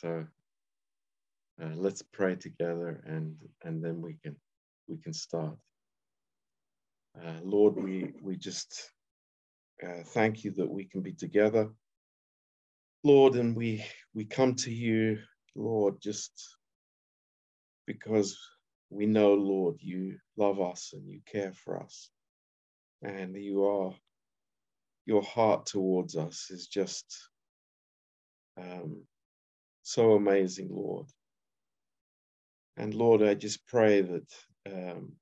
So uh, let's pray together, and and then we can we can start. Uh, Lord, we we just uh, thank you that we can be together, Lord, and we we come to you, Lord, just because we know, Lord, you love us and you care for us, and you are your heart towards us is just um, so amazing, Lord. And Lord, I just pray that um,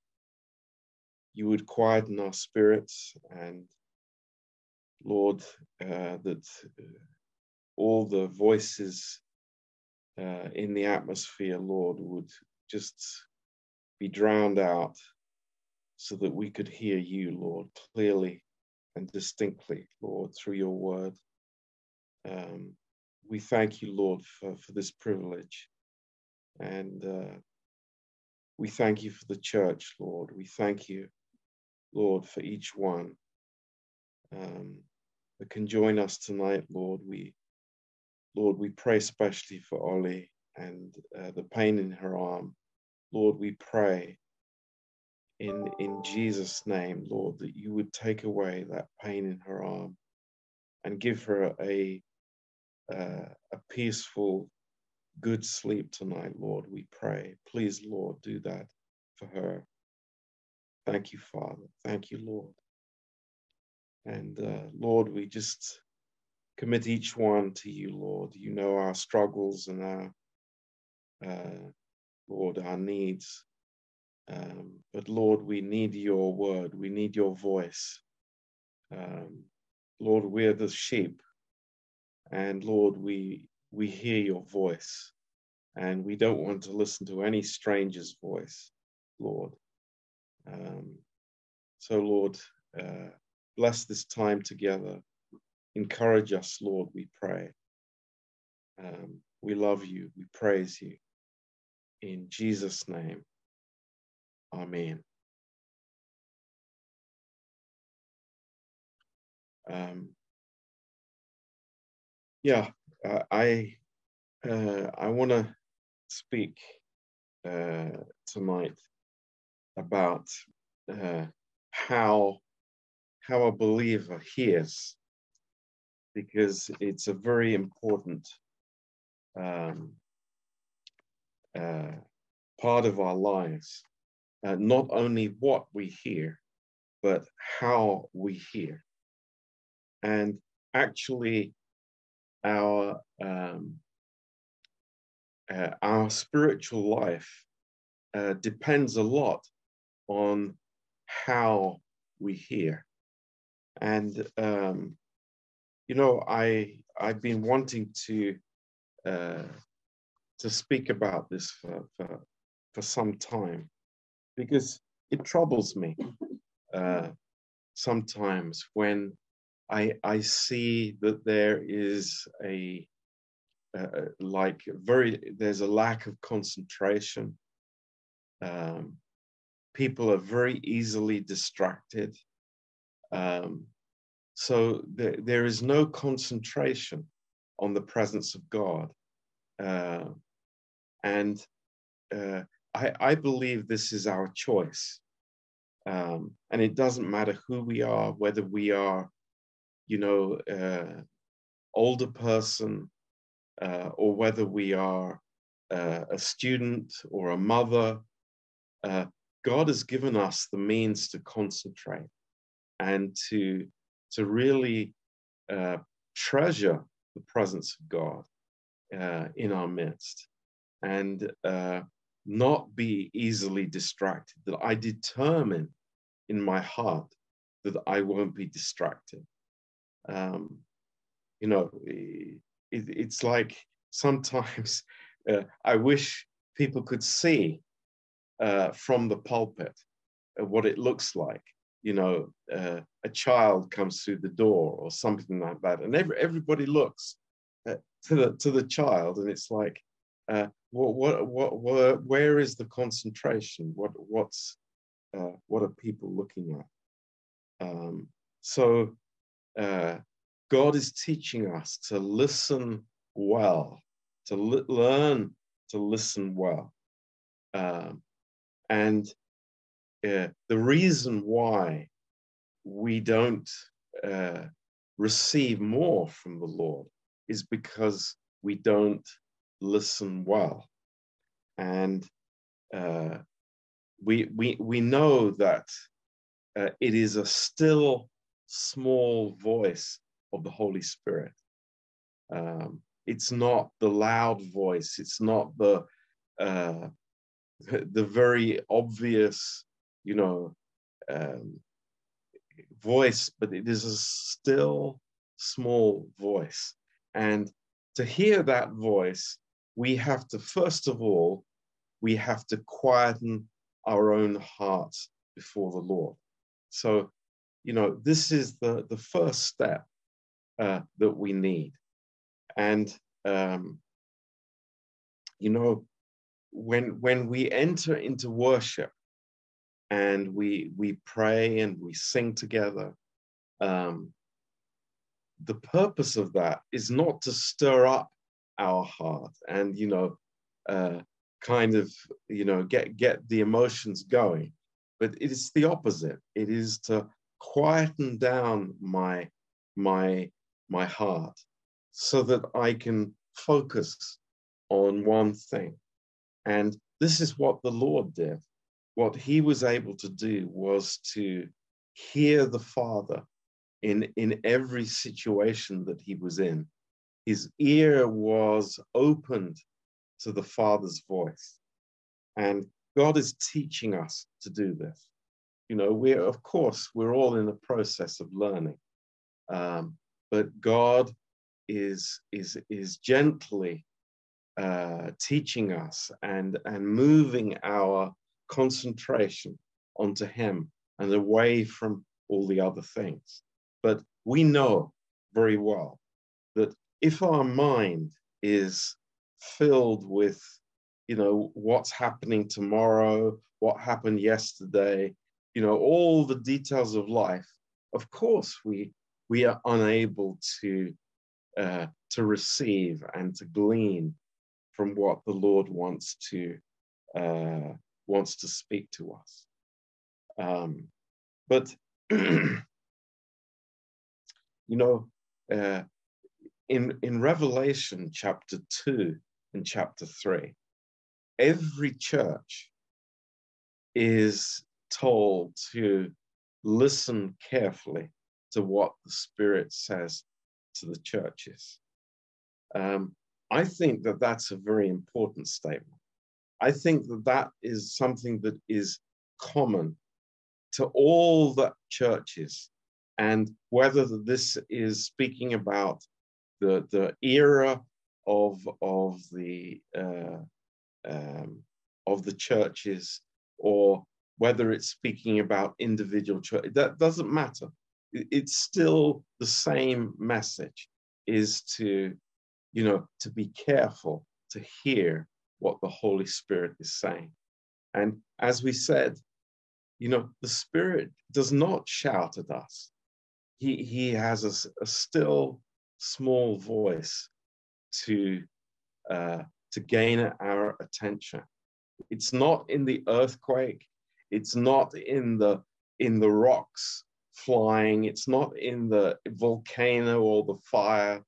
you would quieten our spirits and Lord, uh, that uh, all the voices uh, in the atmosphere, Lord, would just be drowned out so that we could hear you, Lord, clearly and distinctly, Lord, through your word. Um, we thank you, Lord, for, for this privilege. And uh, we thank you for the church, Lord. We thank you, Lord, for each one um, that can join us tonight, Lord. We, Lord, we pray especially for Ollie and uh, the pain in her arm. Lord, we pray in, in Jesus' name, Lord, that you would take away that pain in her arm and give her a, uh, a peaceful, good sleep tonight, Lord, we pray. Please, Lord, do that for her. Thank you, Father. Thank you, Lord. And uh, Lord, we just commit each one to you, Lord. You know our struggles and our, uh, Lord, our needs. Um, but Lord, we need your word. We need your voice. Um, Lord, we're the sheep. And Lord, we, we hear your voice. And we don't want to listen to any stranger's voice, Lord. Um, so, Lord, uh, bless this time together. Encourage us, Lord, we pray. Um, we love you. We praise you. In Jesus' name. Amen. Um, yeah, uh, I uh, I want to speak uh, tonight about uh, how how a believer hears, because it's a very important um, uh, part of our lives uh, not only what we hear, but how we hear. And actually, our um, uh, our spiritual life uh, depends a lot on how we hear. And um, you know, I I've been wanting to uh, to speak about this for, for for some time because it troubles me uh, sometimes when I I see that there is a uh, like very there's a lack of concentration. Um, people are very easily distracted. Um, so there, there is no concentration on the presence of God. Uh, and uh, I, I believe this is our choice. Um, and it doesn't matter who we are, whether we are, you know, uh, older person, uh, or whether we are uh, a student or a mother. Uh, God has given us the means to concentrate and to to really uh, treasure the presence of God uh, in our midst. And not be easily distracted, that I determine in my heart that I won't be distracted. Um, you know, it, it's like sometimes uh, I wish people could see uh, from the pulpit uh, what it looks like. You know, uh, a child comes through the door or something like that, and every, everybody looks uh, to the to the child, and it's like, uh, what, what, what, what, where is the concentration? What, what's, what are people looking at? Um, so uh, God is teaching us to listen well to li- learn to listen well. Um, and uh, the reason why we don't uh, receive more from the Lord is because we don't listen well. And uh, we, we, we know that uh, it is a still small voice of the Holy Spirit. Um, it's not the loud voice. It's not the uh, the very obvious, you know, um, voice, but it is a still small voice. And to hear that voice, we have to first of all, we have to quieten our own hearts before the Lord. So, you know, this is the the first step uh, that we need. And um, you know, when when we enter into worship and we we pray and we sing together, um, the purpose of that is not to stir up our heart and you know uh, kind of you know get get the emotions going, but it is the opposite. It is to quieten down my my my heart so that I can focus on one thing. And this is what the Lord did. What he was able to do was to hear the Father in, in every situation that he was in. His ear was opened to the Father's voice. And God is teaching us to do this. You know, we're, of course, we're all in a process of learning. Um, but God is is is gently uh, teaching us and and moving our concentration onto Him and away from all the other things. But we know very well that if our mind is filled with, you know, what's happening tomorrow, what happened yesterday, you know, all the details of life, of course we we are unable to uh, to receive and to glean from what the Lord wants to uh, wants to speak to us. Um, but you know, uh, in in Revelation chapter two and chapter three, every church is told to listen carefully to what the Spirit says to the churches. Um, I think that that's a very important statement. I think that that is something that is common to all the churches. And whether this is speaking about the, the era of, of, the, uh, um, of the churches or whether it's speaking about individual church, that doesn't matter. It's still the same message is to you know, to be careful to hear what the Holy Spirit is saying. And as we said, you know, the Spirit does not shout at us. He, he has a, a still small voice to, uh, to gain our attention. It's not in the earthquake. It's not in the, in the rocks flying. It's not in the volcano or the fire.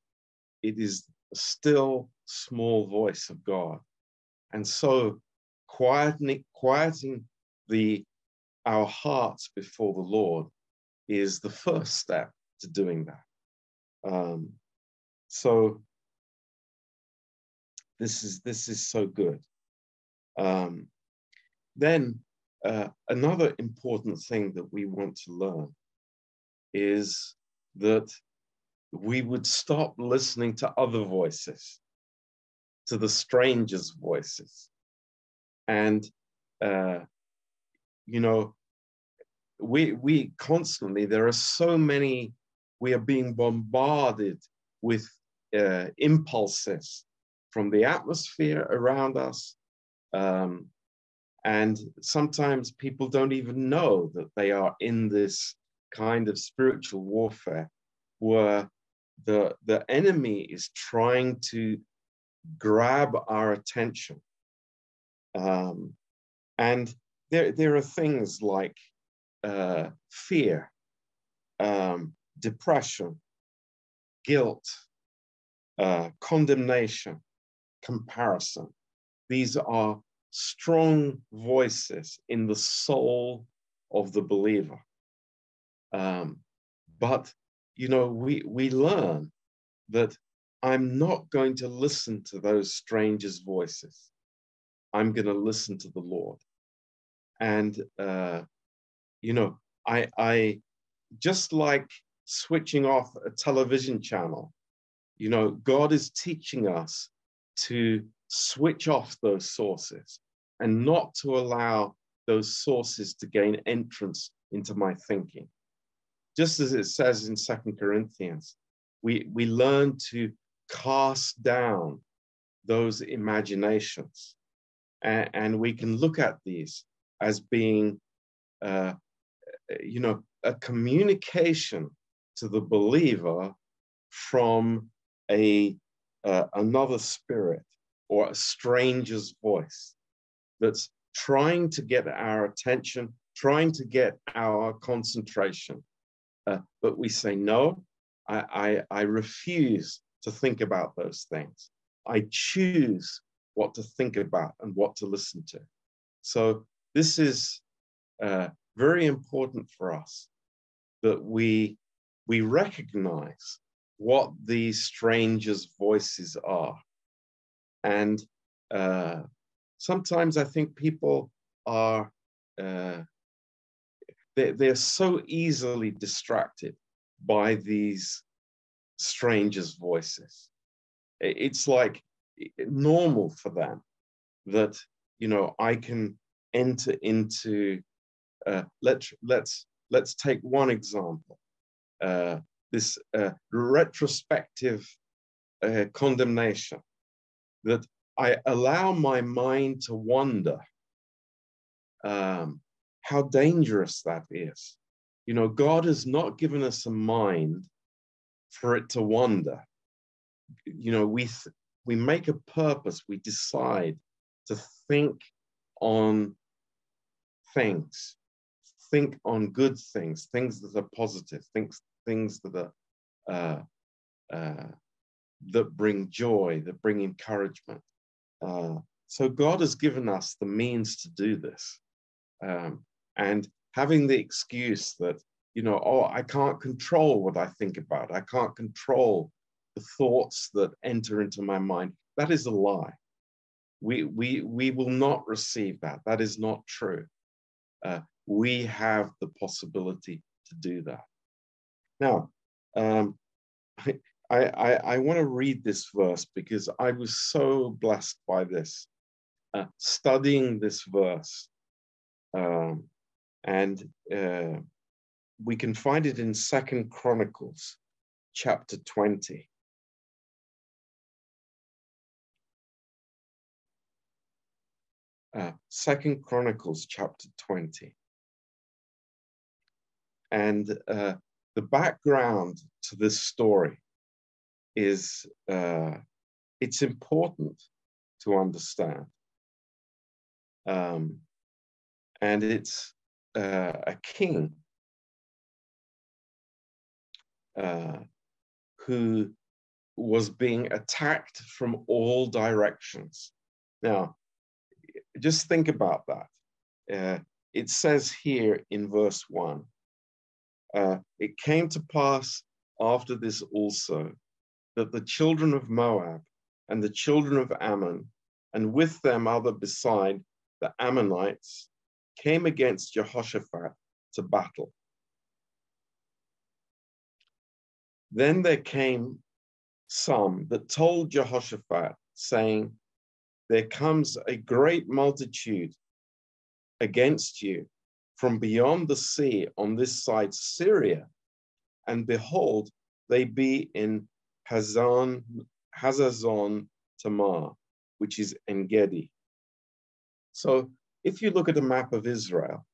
It is still small voice of God. And so quieting, quieting the, our hearts before the Lord is the first step to doing that. Um, so this is this is so good. Um, then uh, another important thing that we want to learn is that we would stop listening to other voices, to the strangers' voices. And, uh, you know, we, we constantly, there are so many, we are being bombarded with uh, impulses from the atmosphere around us. Um, and sometimes people don't even know that they are in this kind of spiritual warfare where the the enemy is trying to grab our attention. Um, and there, there are things like uh, fear, um, depression, guilt, uh, condemnation, comparison. These are strong voices in the soul of the believer. Um, but, you know, we, we learn that I'm not going to listen to those strangers' voices. I'm going to listen to the Lord. And, uh, you know, I, I just like switching off a television channel, you know, God is teaching us to switch off those sources and not to allow those sources to gain entrance into my thinking. Just as it says in Second Corinthians, we, we learn to cast down those imaginations. And, and we can look at these as being, uh, you know, a communication to the believer from a uh, another spirit or a stranger's voice that's trying to get our attention, trying to get our concentration. Uh, but we say, no, I, I, I refuse to think about those things. I choose what to think about and what to listen to. So this is uh, very important for us that we we recognize what these strangers' voices are, and uh, sometimes I think people are uh, they, they're so easily distracted by these strangers' voices. It's like normal for them that you know I can enter into. Uh, let's let's let's take one example. Uh, this uh, retrospective uh, condemnation that I allow my mind to wander. Um, how dangerous that is. You know, God has not given us a mind for it to wander. You know, we th- we make a purpose, we decide to think on things, think on good things, things that are positive, things things that are uh, uh, that bring joy, that bring encouragement. Uh, so God has given us the means to do this, um, and having the excuse that you know, oh, I can't control what I think about. I can't control the thoughts that enter into my mind. That is a lie. We, we, we will not receive that. That is not true. Uh, we have the possibility to do that. Now, um, I, I want to read this verse because I was so blessed by this, uh, studying this verse. Um, and uh, we can find it in Second Chronicles chapter 20. Uh, Second Chronicles chapter 20. And uh, the background to this story is uh, it's important to understand. Um, and it's uh, a king uh, who was being attacked from all directions. Now, just think about that. Uh, it says here in verse 1 uh, It came to pass after this also that the children of Moab and the children of Ammon, and with them other beside the Ammonites, came against Jehoshaphat to battle. Then there came some that told Jehoshaphat, saying, There comes a great multitude against you from beyond the sea on this side Syria, and behold, they be in Hazan, Hazazon Tamar, which is Engedi. So if you look at a map of Israel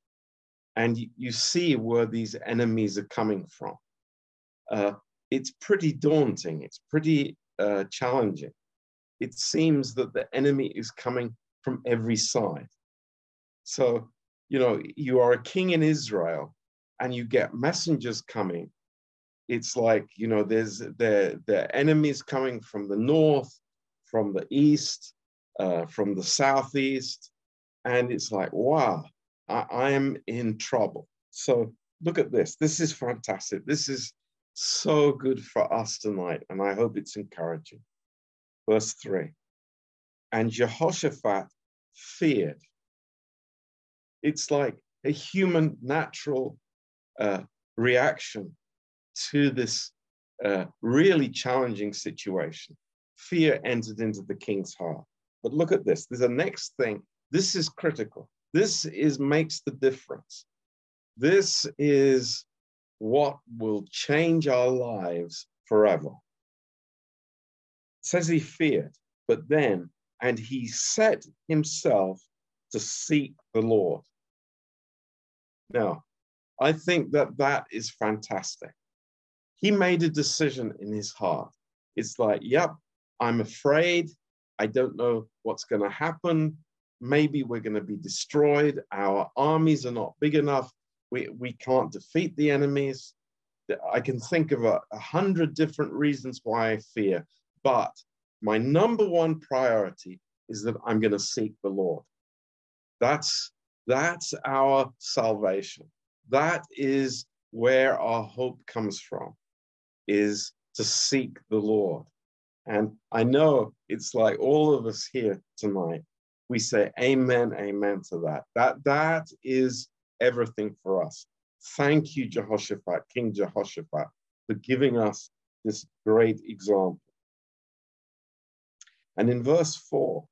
and you see where these enemies are coming from, uh, it's pretty daunting. It's pretty uh, challenging. it seems that the enemy is coming from every side. So, you know, you are a king in Israel and you get messengers coming. It's like, you know, there's the, the enemies coming from the north, from the east, uh, from the southeast. And it's like, wow, I, I am in trouble. So look at this. This is fantastic. This is so good for us tonight. And I hope it's encouraging. Verse 3 And Jehoshaphat feared. It's like a human natural uh, reaction to this uh, really challenging situation. Fear entered into the king's heart. But look at this. There's a next thing. This is critical. This is makes the difference. This is what will change our lives forever. It says he feared, but then, and he set himself to seek the Lord. Now, I think that that is fantastic. He made a decision in his heart. It's like, yep, I'm afraid. I don't know what's going to happen. Maybe we're going to be destroyed. Our armies are not big enough. We, we can't defeat the enemies. I can think of a, a hundred different reasons why I fear, but my number one priority is that I'm going to seek the Lord. That's that's our salvation. That is where our hope comes from, is to seek the Lord. And I know it's like all of us here tonight, we say amen, amen to that. That that is everything for us. Thank you, Jehoshaphat, King Jehoshaphat, for giving us this great example. And in verse 4,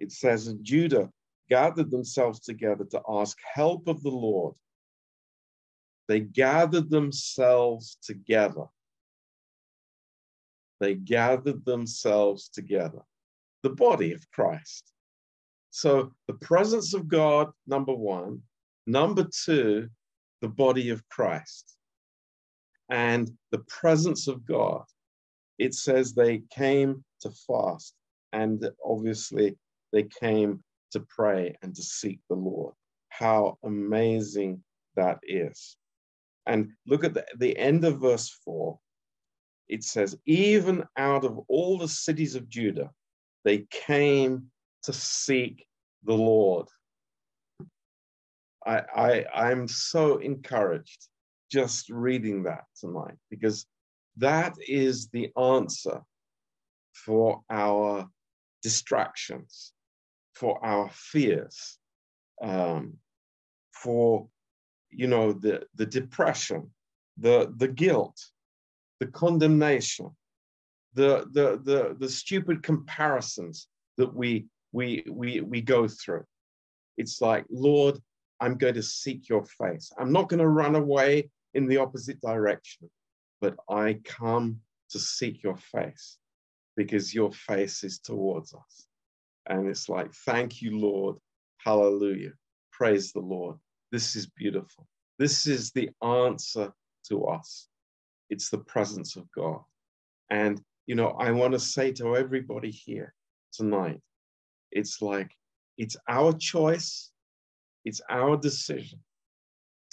it says, Judah gathered themselves together to ask help of the Lord. They gathered themselves together. They gathered themselves together. The body of Christ. So the presence of God, number one. Number two, the body of Christ. And the presence of God. It says they came to fast, and obviously they came to pray and to seek the Lord. How amazing that is. And look at the, the end of verse 4. It says, Even out of all the cities of Judah, they came to seek the Lord. I, I, I'm so encouraged just reading that tonight because that is the answer for our distractions, for our fears, um, for you know the the depression, the the guilt, the condemnation, the the the, the stupid comparisons that we we we we go through. It's like, Lord, I'm going to seek your face. I'm not going to run away in the opposite direction, but I come to seek your face because your face is towards us. And it's like, thank you, Lord. Hallelujah. Praise the Lord. This is beautiful. This is the answer to us. It's the presence of God. And, you know, I want to say to everybody here tonight, it's like, it's our choice, it's our decision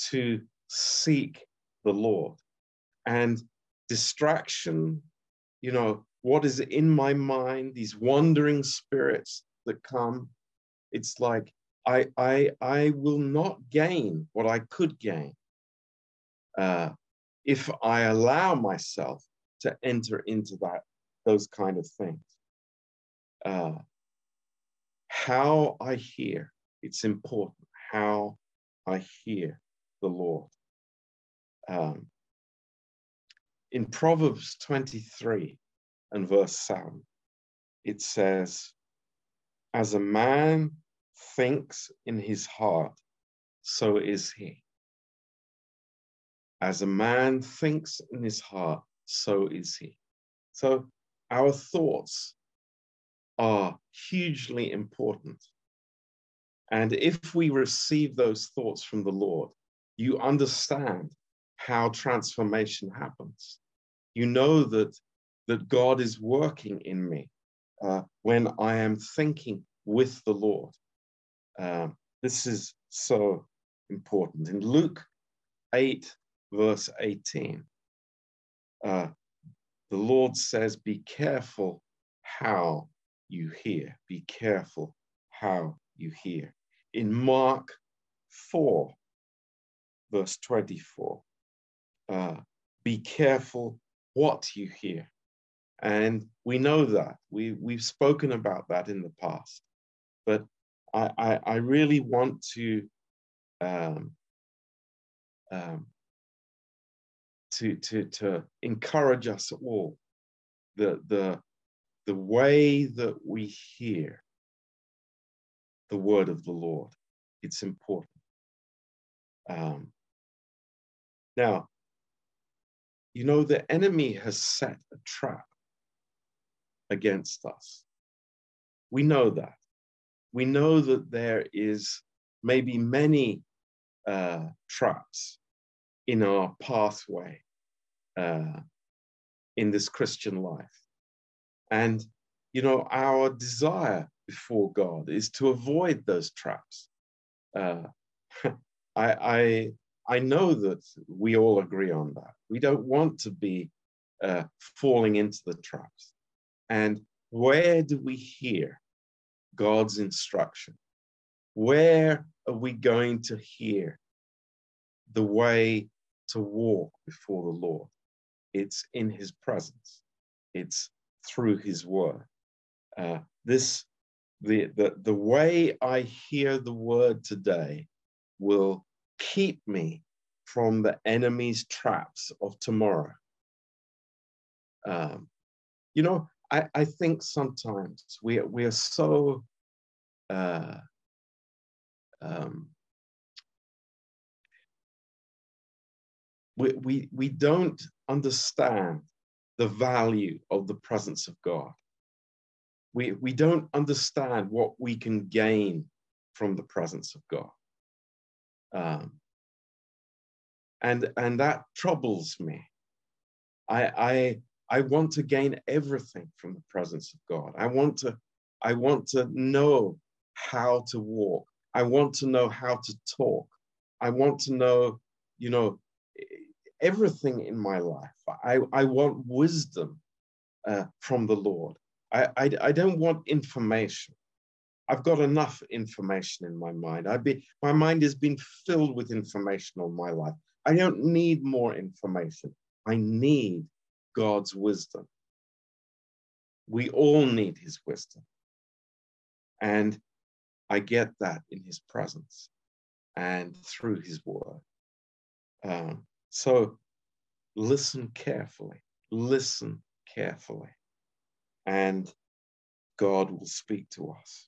to seek the Lord. And distraction, you know, what is in my mind, these wandering spirits that come, it's like I I I will not gain what I could gain uh, if I allow myself to enter into that those kind of things. Uh, how I hear, it's important how I hear the Lord. Um, in Proverbs 23 and verse 7, it says, As a man thinks in his heart, so is he. As a man thinks in his heart, so is he. So our thoughts are hugely important. And if we receive those thoughts from the Lord, you understand how transformation happens. You know that, that God is working in me uh, when I am thinking with the Lord. Um, this is so important. In Luke 8, verse 18, uh, the Lord says, Be careful how you hear. Be careful how you hear. In Mark 4, verse 24, uh, be careful what you hear. And we know that. We, we've spoken about that in the past. But I, I, I really want to um, um, to, to, to encourage us all the, the, the way that we hear the word of the Lord. It's important. Um, now, you know, the enemy has set a trap against us. We know that. We know that there is maybe many uh, traps in our pathway uh, in this Christian life. And, you know, our desire before God is to avoid those traps. Uh, I, I, I know that we all agree on that. We don't want to be uh, falling into the traps. And where do we hear God's instruction? Where are we going to hear the way to walk before the Lord? It's in his presence. It's through his word. Uh, this, the, the, the way I hear the word today will keep me from the enemy's traps of tomorrow. Um, you know, I, I think sometimes we, we are so uh, um, we, we, we don't understand the value of the presence of God. We, we don't understand what we can gain from the presence of God. Um, and, and that troubles me. I, I, I want to gain everything from the presence of God. I want to, I want to know how to walk. I want to know how to talk. I want to know, you know, everything in my life. I, I want wisdom uh, from the Lord. I, I, I don't want information. I've got enough information in my mind. I be, my mind has been filled with information all my life. I don't need more information. I need God's wisdom. We all need his wisdom. And I get that in his presence and through his word. Um, so listen carefully, listen carefully, and God will speak to us.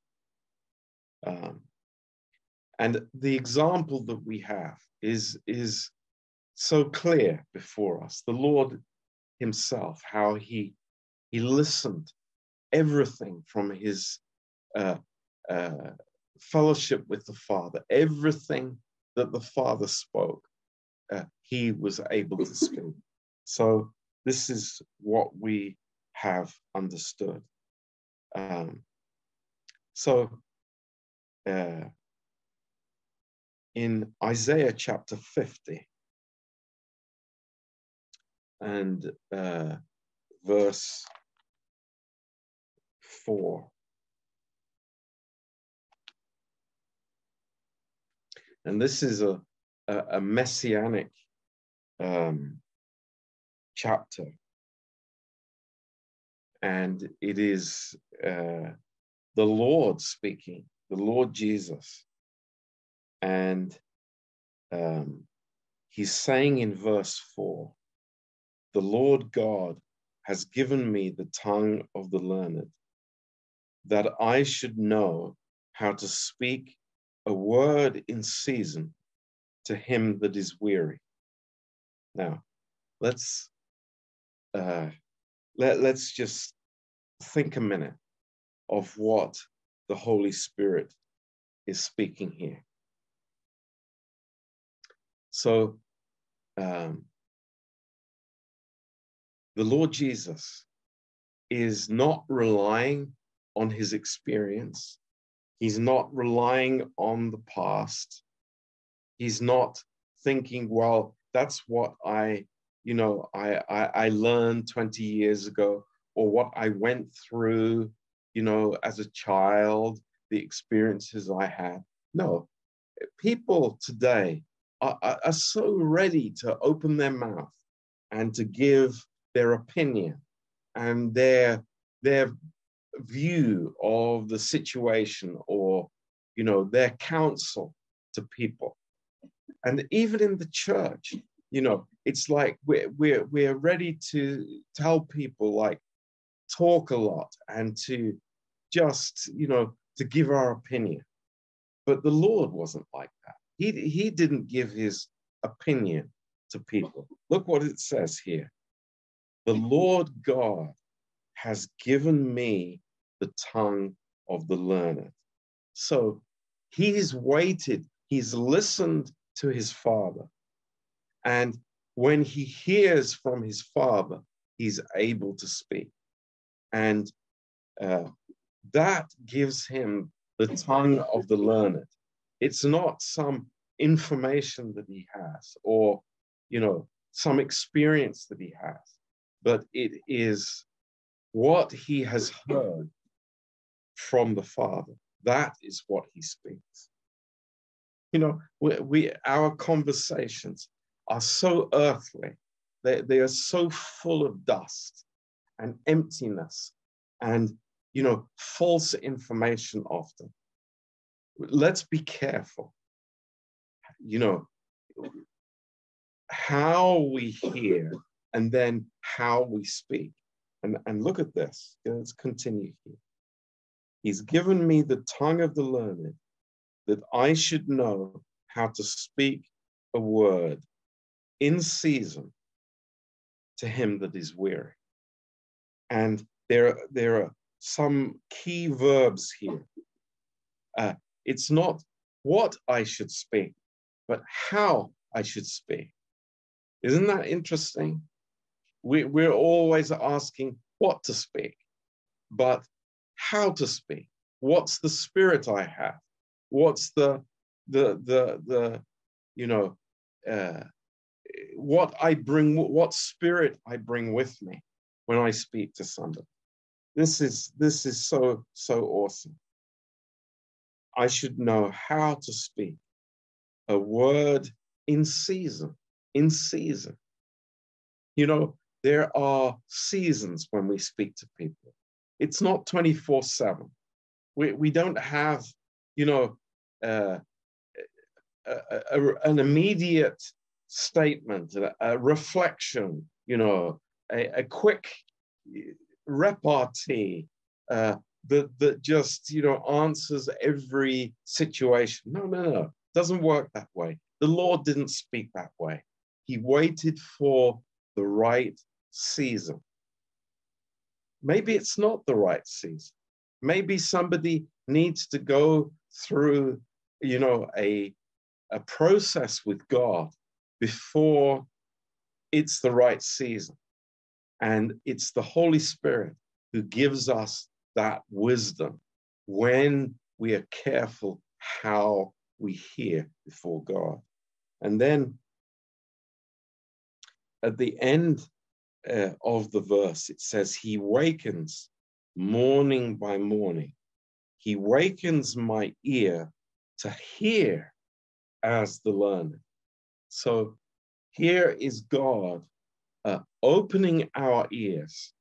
Um, and the example that we have is, is so clear before us. The Lord Himself, how He, he listened everything from His uh, uh, fellowship with the Father, everything that the Father spoke he was able to speak. So this is what we have understood. Um, so uh, in Isaiah chapter 50 and uh, verse 4. And this is a a, a messianic um, chapter. And it is uh, the Lord speaking, the Lord Jesus. And um, he's saying in verse 4 The Lord God has given me the tongue of the learned, that I should know how to speak a word in season to him that is weary. Now, let's uh, let, let's just think a minute of what the Holy Spirit is speaking here. So, um, the Lord Jesus is not relying on his experience. He's not relying on the past. He's not thinking, well, that's what I, you know, I, I, I learned 20 years ago or what I went through, you know, as a child, the experiences I had. No, people today are, are, are so ready to open their mouth and to give their opinion and their their view of the situation or you know their counsel to people and even in the church you know it's like we're we're, we're ready to tell people like talk a lot and to just you know to give our opinion. But the lord wasn't like that. He he didn't give his opinion to people. Look what it says here. The lord god has given me the tongue of the learned. So he's waited, he's listened to his father. And when he hears from his father, he's able to speak. And uh, that gives him the tongue of the learned. It's not some information that he has or, you know, some experience that he has, but it is what he has heard from the Father. That is what he speaks. You know, we, we our conversations are so earthly. They, they are so full of dust and emptiness and, you know, false information often. Let's be careful. You know, how we hear and then how we speak. And, and look at this. Let's continue here. He's given me the tongue of the learned that I should know how to speak a word in season to him that is weary. And there, there are some key verbs here. Uh, it's not what I should speak, but how I should speak. Isn't that interesting? We, we're always asking what to speak, but how to speak. What's the spirit I have? What's the the the the you know uh, what I bring? What spirit I bring with me when I speak to somebody? This is this is so so awesome. I should know how to speak a word in season, in season. You know, there are seasons when we speak to people. It's not 24 7. We, we don't have, you know, uh, a, an immediate statement, a, a reflection, you know, a, quick repartee uh, that, that just, you know, answers every situation. No, no, no. It doesn't work that way. The Lord didn't speak that way. He waited for the right season. Maybe it's not the right season. Maybe somebody needs to go through, you know, a, a process with God before it's the right season. And it's the Holy Spirit who gives us that wisdom when we are careful how we hear before God. And then at the end uh, of the verse, it says, He wakens morning by morning. He wakens my ear to hear as the learner. So here is God uh, opening our ears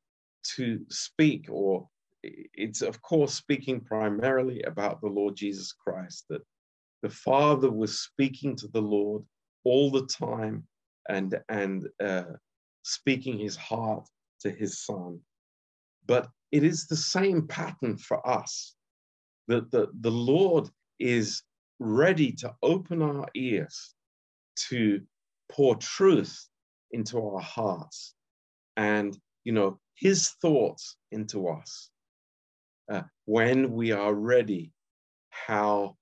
to speak, or it's of course speaking primarily about the Lord Jesus Christ, that the Father was speaking to the Lord all the time and, and uh, speaking his heart to his son. But it is the same pattern for us that the, the Lord is ready to open our ears to pour truth into our hearts and, you know, his thoughts into us uh, when we are ready, how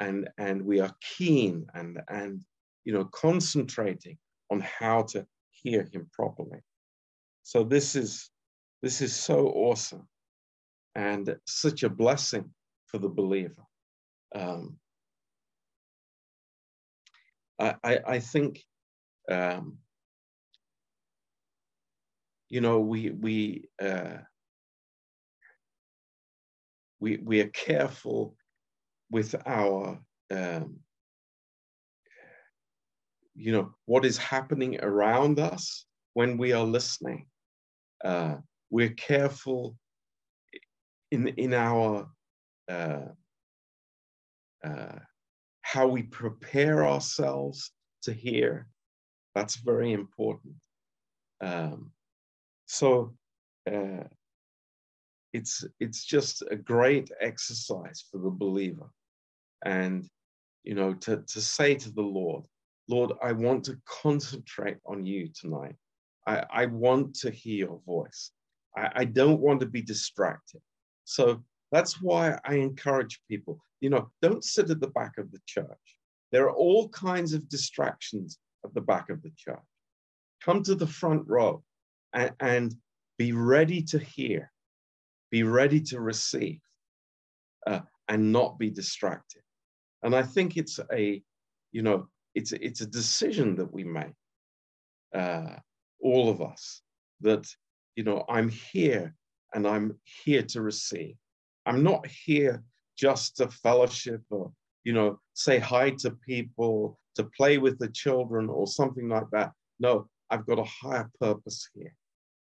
and and we are keen and and you know concentrating on how to hear him properly. So this is this is so awesome. and such a blessing for the believer. Um, I, I, think, um, you know, we we uh, we we are careful with our um, you know what is happening around us when we are listening. Uh, we're careful in in our uh, uh, how we prepare ourselves to hear. That's very important. Um, so uh, it's it's just a great exercise for the believer. And you know to, to say to the lord lord i want to concentrate on you tonight. I, I want to hear your voice. I, I don't want to be distracted. So that's why i encourage people you know don't sit at the back of the church there are all kinds of distractions at the back of the church come to the front row and, and be ready to hear be ready to receive uh, and not be distracted. And I think it's a, you know, it's it's a decision that we make, uh, all of us, that you know I'm here and I'm here to receive. I'm not here just to fellowship or you know say hi to people, to play with the children or something like that. No, I've got a higher purpose here.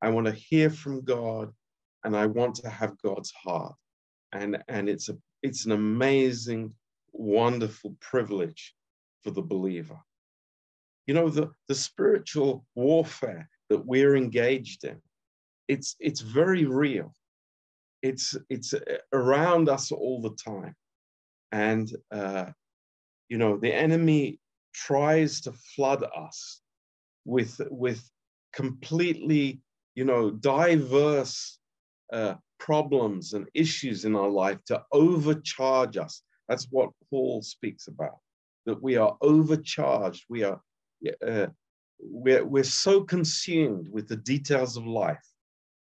I want to hear from God and I want to have God's heart. And, and it's, a, it's an amazing, wonderful privilege for the believer. You know, the, the spiritual warfare that we're engaged in, it's, it's very real. It's, it's around us all the time. And, uh, you know, the enemy tries to flood us with, with completely, you know, diverse uh, problems and issues in our life to overcharge us. That's what Paul speaks about, that we are overcharged. We are, uh, we're, we're so consumed with the details of life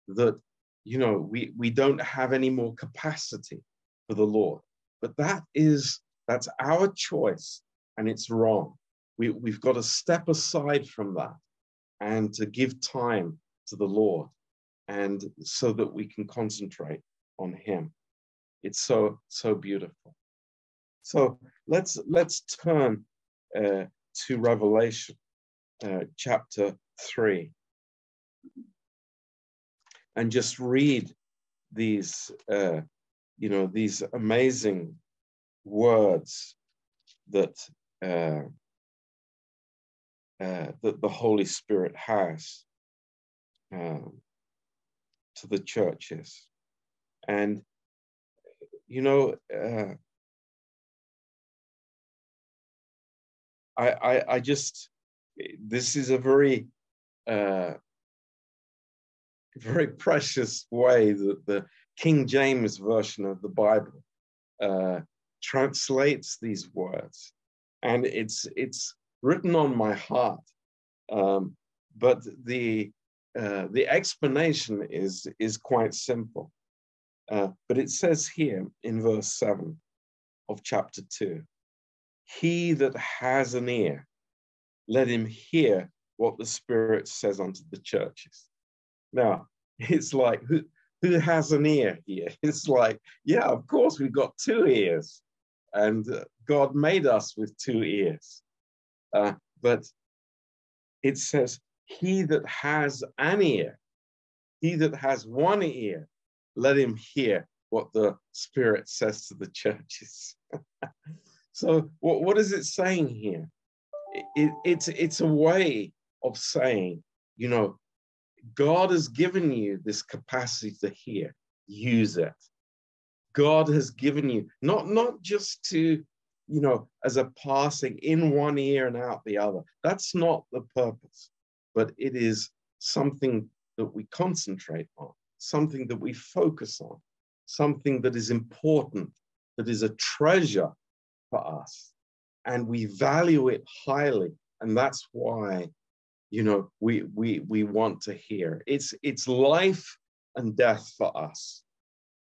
that, you know, we, we don't have any more capacity for the Lord. But that is, that's our choice and it's wrong. We, we've got to step aside from that and to give time to the Lord and so that we can concentrate on him it's so so beautiful so let's let's turn uh, to revelation uh, chapter 3 and just read these uh, you know these amazing words that uh, uh, that the Holy Spirit has. Um, to the churches. And, you know, uh, I, I, I just, this is a very, uh, very precious way that the King James version of the Bible uh, translates these words, and it's it's written on my heart. Um, but the uh, the explanation is, is quite simple. Uh, but it says here in verse 7 of chapter 2 He that has an ear, let him hear what the Spirit says unto the churches. Now, it's like, who, who has an ear here? It's like, yeah, of course, we've got two ears. And uh, God made us with two ears. Uh, but it says, he that has an ear, he that has one ear, let him hear what the Spirit says to the churches. so, what, what is it saying here? It, it, it's, it's a way of saying, you know, God has given you this capacity to hear, use it. God has given you not, not just to, you know, as a passing in one ear and out the other. That's not the purpose but it is something that we concentrate on, something that we focus on, something that is important, that is a treasure for us. And we value it highly. And that's why, you know, we we we want to hear. It's it's life and death for us.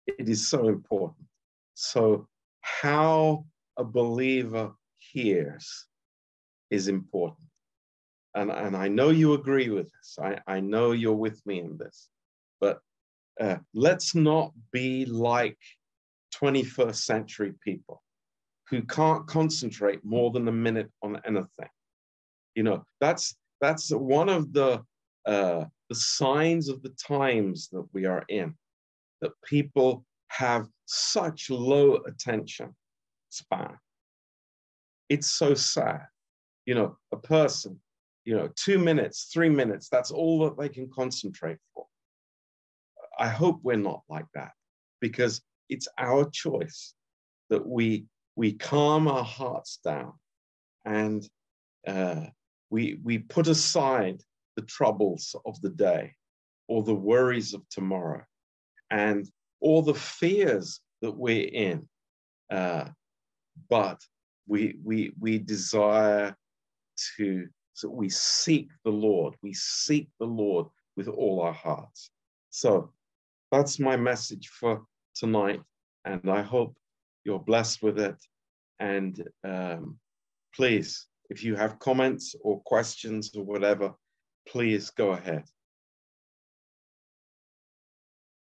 It is so important. So, how a believer hears is important. And, and I know you agree with this. I, I know you're with me in this. But uh, let's not be like 21st century people who can't concentrate more than a minute on anything. You know, that's that's one of the uh, the signs of the times that we are in, that people have such low attention span. It's so sad. You know, a person, you know, two minutes, three minutes, that's all that they can concentrate for. I hope we're not like that because it's our choice that we we calm our hearts down and uh, we we put aside the troubles of the day or the worries of tomorrow and all the fears that we're in uh, but we we we desire to so we seek the lord we seek the lord with all our hearts so that's my message for tonight. And I hope you're blessed with it. And um, please, if you have comments or questions or whatever, please go ahead.